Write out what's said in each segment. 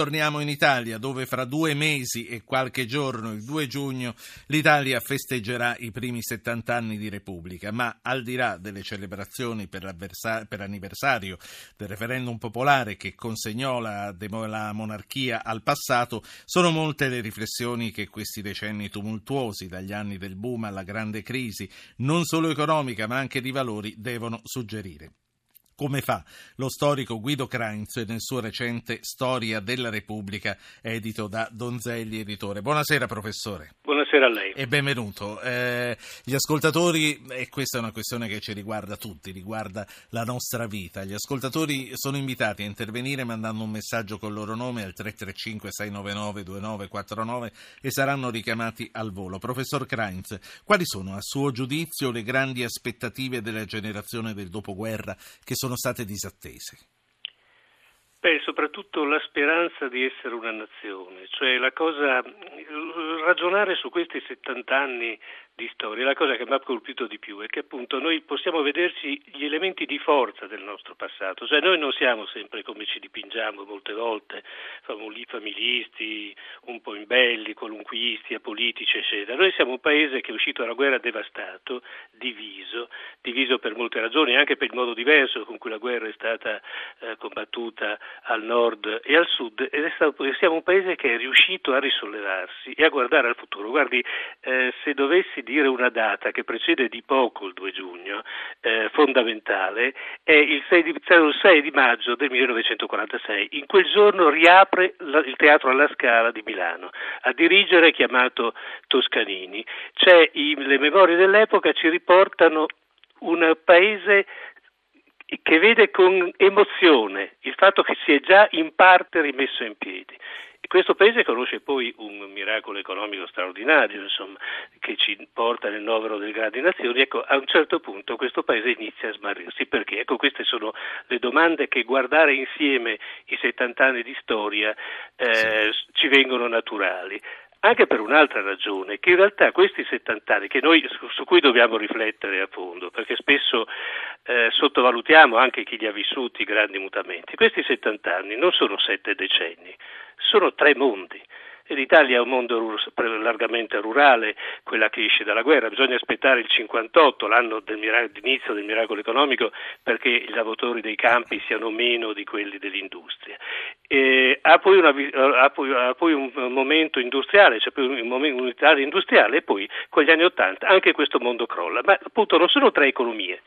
Torniamo in Italia dove fra due mesi e qualche giorno, il 2 giugno, l'Italia festeggerà i primi 70 anni di Repubblica, ma al di là delle celebrazioni per, per anniversario del referendum popolare che consegnò la, la monarchia al passato, sono molte le riflessioni che questi decenni tumultuosi, dagli anni del boom alla grande crisi, non solo economica ma anche di valori, devono suggerire come fa lo storico Guido Krainz nel suo recente Storia della Repubblica, edito da Donzelli Editore. Buonasera professore. Buonasera a lei. E benvenuto. Eh, gli ascoltatori, e questa è una questione che ci riguarda tutti, riguarda la nostra vita, gli ascoltatori sono invitati a intervenire mandando un messaggio con il loro nome al 335-699-2949 e saranno richiamati al volo. Professor Krainz, quali sono a suo giudizio le grandi aspettative della generazione del dopoguerra che sono sono state disattese? Beh, soprattutto la speranza di essere una nazione, cioè la cosa, ragionare su questi 70 anni di storia. La cosa che mi ha colpito di più è che appunto noi possiamo vederci gli elementi di forza del nostro passato, cioè noi non siamo sempre come ci dipingiamo molte volte, familisti, un po' imbelli, qualunquisti, apolitici, eccetera. Noi siamo un paese che è uscito dalla guerra devastato, diviso, diviso per molte ragioni, anche per il modo diverso con cui la guerra è stata eh, combattuta al nord e al sud, ed è stato, siamo un paese che è riuscito a risollevarsi e a guardare al futuro. Guardi, eh, se dovessi dire una data che precede di poco il 2 giugno, eh, fondamentale, è il 6, di, il 6, di, maggio del 1946. In quel giorno riapre la, il Teatro alla Scala di Milano. A dirigere chiamato Toscanini. I, le memorie dell'epoca ci riportano un paese che vede con emozione il fatto che si è già in parte rimesso in piedi. Questo paese conosce poi un miracolo economico straordinario, insomma, che ci porta nel novero delle grandi nazioni. Ecco, a un certo punto questo paese inizia a smarrirsi. Perché? Ecco, queste sono le domande che guardare insieme i 70 anni di storia eh, ci vengono naturali anche per un'altra ragione, che in realtà questi 70 anni, noi, su, su, cui dobbiamo riflettere a fondo, perché spesso eh, sottovalutiamo anche chi li ha vissuti i grandi mutamenti, questi 70 anni non sono sette decenni, sono tre mondi. L'Italia è un mondo largamente rurale, quella che esce dalla guerra, bisogna aspettare il 58, l'anno del mirac- d'inizio del miracolo economico, perché i lavoratori dei campi siano meno di quelli dell'industria. E ha, poi una, ha, poi, ha, poi un momento industriale, cioè un momento unitario industriale e poi con gli anni 80 anche questo mondo crolla, ma appunto non sono tre economie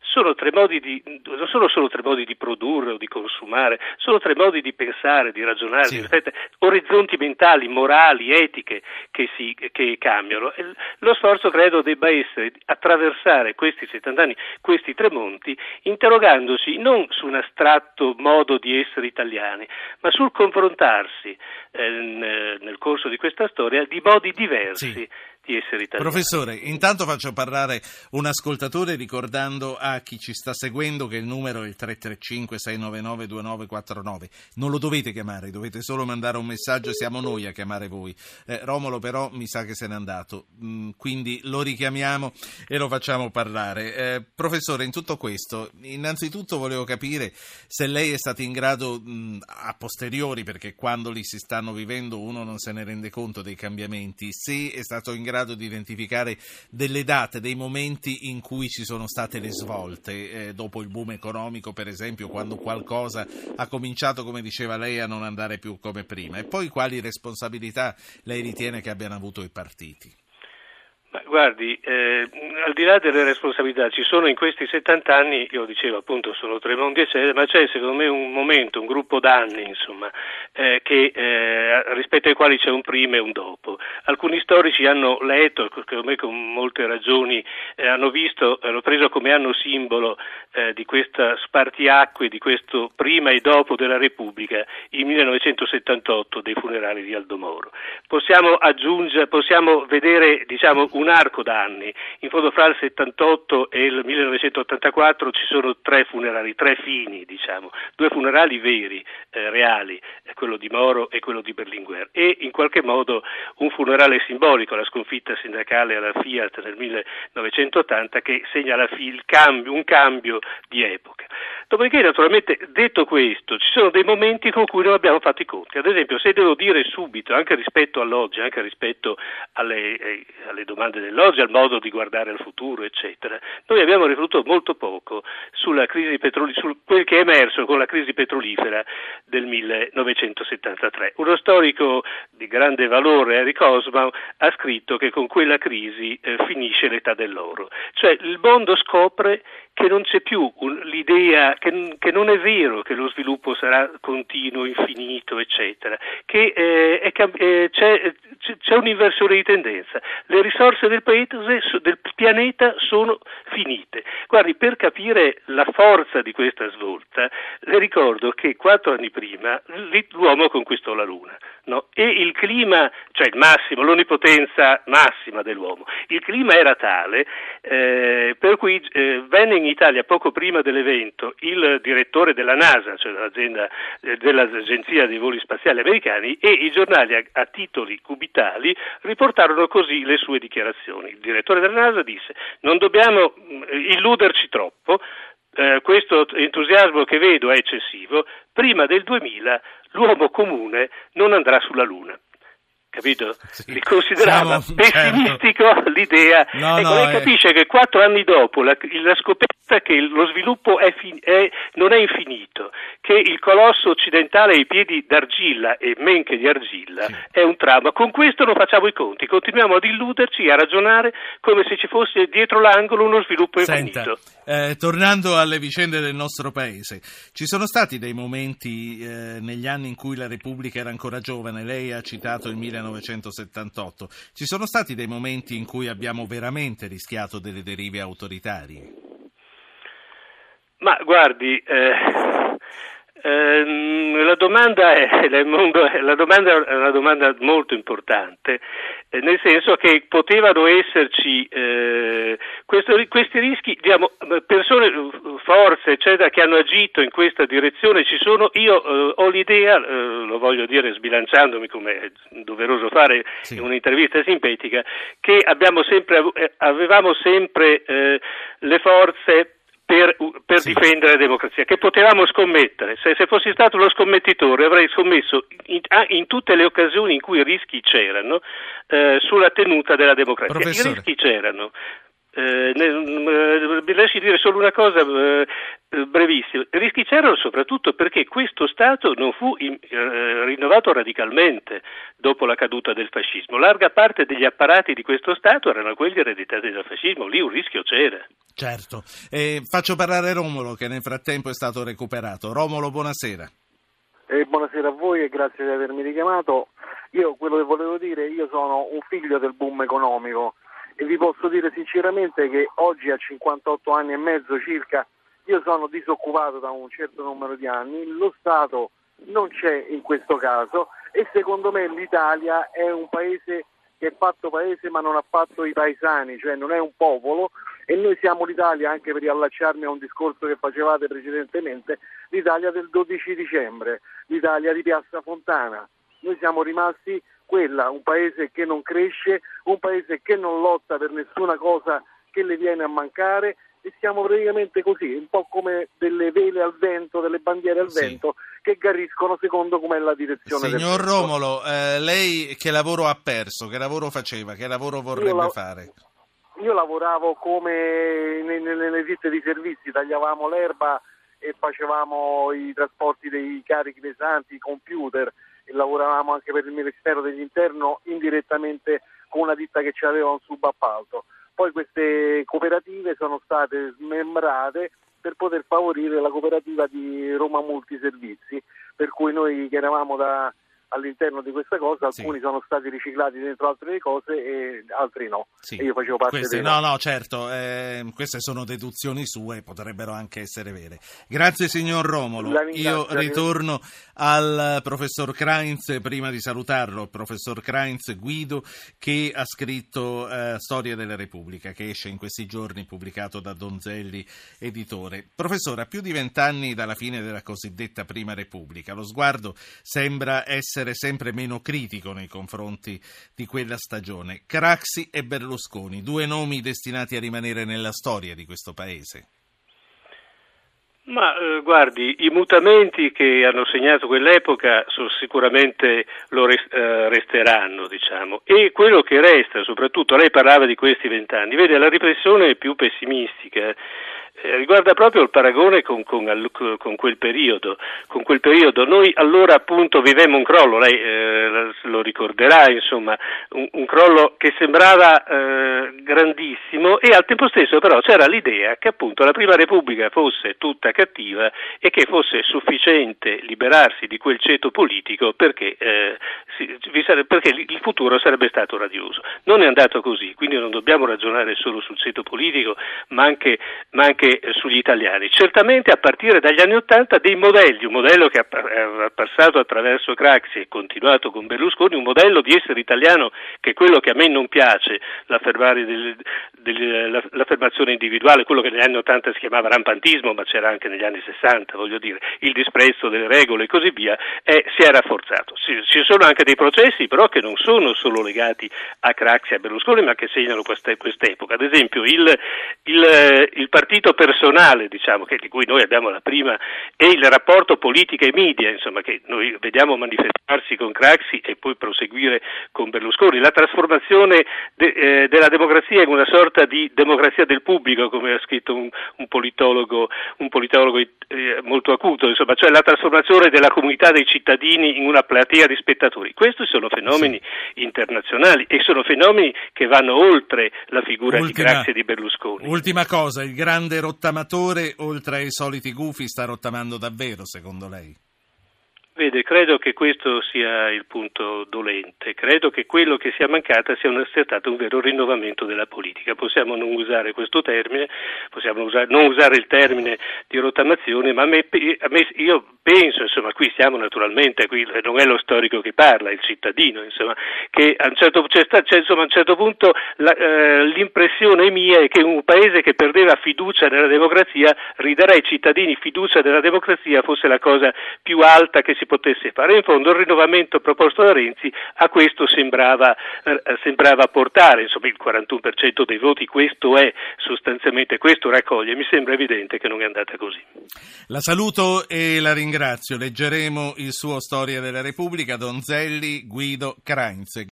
sono tre modi di, non sono solo tre modi di produrre o di consumare, sono tre modi di pensare, di ragionare, sì. di orizzonti mentali, morali, etiche che, si, che cambiano. Lo sforzo credo debba essere attraversare questi 70 anni, questi tre monti, interrogandosi non su un astratto modo di essere italiani, ma sul confrontarsi eh, nel corso di questa storia di modi diversi. Sì di essere italiani. Professore, intanto faccio parlare un ascoltatore ricordando a chi ci sta seguendo che il numero è il 335-699-2949. Non lo dovete chiamare, dovete solo mandare un messaggio, siamo noi a chiamare voi. Eh, Romolo però mi sa che se n'è andato, mm, quindi lo richiamiamo e lo facciamo parlare. Eh, professore, in tutto questo, innanzitutto volevo capire se lei è stato in grado mh, mm, a posteriori, perché quando li si stanno vivendo uno non se ne rende conto dei cambiamenti, se è stato in grado di identificare delle date, dei momenti in cui ci sono state le svolte, eh, dopo il boom economico per esempio, quando qualcosa ha cominciato, come diceva lei, a non andare più come prima, e poi quali responsabilità lei ritiene che abbiano avuto i partiti? Guardi, eh, al di là delle responsabilità, ci sono in questi 70 anni, io dicevo appunto sono tre mondi eccetera, ma c'è secondo me un momento, un gruppo d'anni insomma, eh, che, eh, rispetto ai quali c'è un prima e un dopo. Alcuni storici hanno letto, secondo me con molte ragioni, eh, hanno visto, hanno preso come anno simbolo eh, di questa spartiacque, di questo prima e dopo della Repubblica, il 1978 dei funerali di Aldo Moro. Possiamo aggiungere, possiamo vedere diciamo, un arco d'anni. In fondo fra il 78 e il 1984 ci sono tre funerali, tre fini, diciamo, due funerali veri, eh, reali, quello di Moro e quello di Berlinguer, e in qualche modo un funerale simbolico, la sconfitta sindacale alla Fiat nel 1980 che segna cambio, un cambio di epoca. Dopodiché, naturalmente, detto questo, ci sono dei momenti con cui non abbiamo fatto i conti. Ad esempio, se devo dire subito, anche rispetto all'oggi, anche rispetto alle, eh, alle domande dell'oggi, al modo di guardare al futuro, eccetera, noi abbiamo riflettuto molto poco sulla crisi petrolifera, su quel che è emerso con la crisi petrolifera del 1973. Uno storico di grande valore, Eric Osbaum, ha scritto che con quella crisi eh, finisce l'età dell'oro. Cioè il mondo scopre che non c'è più l'idea che, che, non è vero che lo sviluppo sarà continuo, infinito, eccetera, che eh, è, eh, c'è, c'è, un'inversione di tendenza. Le risorse del, paese, del pianeta sono finite. Guardi, per capire la forza di questa svolta, le ricordo che quattro anni prima l'uomo conquistò la Luna. No? E il clima, cioè il massimo, l'onnipotenza massima dell'uomo, il clima era tale eh, per cui eh, venne in Italia poco prima dell'evento il direttore della NASA, cioè eh, dell'Agenzia dei voli spaziali americani, e i giornali a, a titoli cubitali riportarono così le sue dichiarazioni. Il direttore della NASA disse non dobbiamo mm, illuderci troppo, eh, questo entusiasmo che vedo è eccessivo, prima del 2000 l'uomo comune non andrà sulla Luna capito? Sì. Li considerava Siamo, pessimistico certo. l'idea. No, ecco, no, lei è... capisce che quattro anni dopo la, la scoperta che lo sviluppo è fin, è, non è infinito, che il colosso occidentale ha i piedi d'argilla e men che di argilla sì. è un trauma. Con questo non facciamo i conti, continuiamo ad illuderci e a ragionare come se ci fosse dietro l'angolo uno sviluppo Senta, infinito. Eh, tornando alle vicende del nostro paese, ci sono stati dei momenti eh, negli anni in cui la Repubblica era ancora giovane, lei ha citato il 1900 1978. Ci sono stati dei momenti in cui abbiamo veramente rischiato delle derive autoritarie? Ma guardi, eh, eh, la, domanda è, la, domanda è, una domanda molto importante, eh, nel senso che potevano esserci eh, questo, questi rischi, diciamo, persone, forze, eccetera, che hanno agito in questa direzione. Ci sono, io eh, ho l'idea, eh, lo voglio dire sbilanciandomi come è doveroso fare sì. in un'intervista sintetica, che sempre, eh, avevamo sempre le forze per, per sì. difendere la democrazia, che potevamo scommettere. Se, se, fossi stato lo scommettitore avrei scommesso in, in tutte le occasioni in cui i rischi c'erano eh, sulla tenuta della democrazia. Professore. I rischi c'erano. Eh, ne, eh, lasci dire solo una cosa eh, brevissima. I rischi c'erano soprattutto perché questo Stato non fu in, eh, rinnovato radicalmente dopo la caduta del fascismo. Larga parte degli apparati di questo Stato erano quelli ereditati dal fascismo, lì un rischio c'era. Certo. faccio parlare Romolo che nel frattempo è stato recuperato. Romolo, buonasera. Eh, buonasera a voi e grazie di avermi richiamato. Io quello che volevo dire, io sono un figlio del boom economico e vi posso dire sinceramente che oggi a 58 anni e mezzo circa io sono disoccupato da un certo numero di anni, lo Stato non c'è in questo caso e secondo me l'Italia è un paese che è fatto paese ma non ha fatto i paesani, cioè non è un popolo e noi siamo l'Italia, anche per riallacciarmi a un discorso che facevate precedentemente, l'Italia del 12 dicembre, l'Italia di Piazza Fontana. Noi siamo rimasti quella, un paese che non cresce, un paese che non lotta per nessuna cosa che le viene a mancare e siamo praticamente così, un po' come delle vele al vento, delle bandiere al sì. vento che gariscono secondo com'è la direzione Signor Romolo, eh, lei che lavoro ha perso? Che lavoro faceva? Che lavoro vorrebbe la... fare? Io lavoravo come nelle, nelle ditte di servizi, tagliavamo l'erba e facevamo i trasporti dei carichi pesanti, i computer, lavoravamo anche per il Ministero dell'Interno indirettamente con una ditta che ci aveva un subappalto. Poi queste cooperative sono state smembrate per poter favorire la cooperativa di Roma Multiservizi, per cui noi che eravamo da all'interno di questa cosa, alcuni sì. sono stati riciclati dentro altre cose e altri no. Sì. E io facevo parte queste, No, no, certo, eh, queste sono deduzioni sue, potrebbero anche essere vere. Grazie signor Romolo. Io ritorno al professor Krainz, prima di salutarlo, il professor Krainz Guido, che ha scritto eh, Storia della Repubblica, che esce in questi giorni, pubblicato da Donzelli Editore. Professore, a più di vent'anni dalla fine della cosiddetta Prima Repubblica, lo sguardo sembra essere essere sempre meno critico nei confronti di quella stagione. Craxi e Berlusconi, due nomi destinati a rimanere nella storia di questo paese. Ma eh, guardi, i mutamenti che hanno segnato quell'epoca sicuramente lo rest- eh, resteranno, diciamo. E quello che resta, soprattutto, lei parlava di questi vent'anni, vede la riflessione più pessimistica riguarda proprio il paragone con, con, con, quel periodo, con, quel periodo. Noi allora appunto vivemmo un crollo, lei eh, lo ricorderà, insomma, un, un crollo che sembrava eh, grandissimo e al tempo stesso però c'era l'idea che appunto la Prima Repubblica fosse tutta cattiva e che fosse sufficiente liberarsi di quel ceto politico perché, eh, si, perché il futuro sarebbe stato radioso. Non è andato così, quindi non dobbiamo ragionare solo sul ceto politico, ma anche, ma anche eh, sugli italiani. Certamente a partire dagli anni Ottanta dei modelli, un modello che è passato attraverso Craxi e continuato con Berlusconi, un modello di essere italiano che è quello che a me non piace, l'affermazione individuale, quello che negli anni Ottanta si chiamava rampantismo, ma c'era anche negli anni Sessanta, voglio dire, il disprezzo delle regole e così via, è, si è rafforzato. Ci sono anche dei processi però che non sono solo legati a Craxi e a Berlusconi, ma che segnano quest'epoca. Ad esempio il, il, il partito personale, diciamo, che, di cui noi abbiamo la prima, e il rapporto politica e media, insomma, che noi vediamo manifestarsi con Craxi e poi proseguire con Berlusconi, la trasformazione de, eh, della democrazia in una sorta di democrazia del pubblico, come ha scritto un, un politologo, un politologo eh, molto acuto, insomma, cioè la trasformazione della comunità dei cittadini in una platea di spettatori. Questi sono fenomeni sì. internazionali e sono fenomeni che vanno oltre la figura ultima, di Craxi e di Berlusconi. Ultima cosa, il grande rottamatore, oltre ai soliti gufi, sta rottamando davvero, secondo lei? Vede, credo che questo sia il punto dolente, credo che quello che sia mancata sia un, sia stato un vero rinnovamento della politica. Possiamo non usare questo termine, possiamo usare, non usare il termine di rottamazione, ma me, me, io penso, insomma, qui siamo naturalmente, qui non è lo storico che parla, è il cittadino, insomma, che a un certo, c'è c'è, insomma, a un certo punto la, eh, l'impressione mia è che un paese che perdeva fiducia nella democrazia ridare ai cittadini fiducia nella democrazia fosse la cosa più alta che si potesse fare. In fondo il rinnovamento proposto da Renzi a questo sembrava, eh, sembrava portare, insomma il 41% dei voti questo è sostanzialmente, questo raccoglie, mi sembra evidente che non è andata così. La saluto e la ringrazio, leggeremo il suo Storia della Repubblica, Donzelli, Guido Crainze.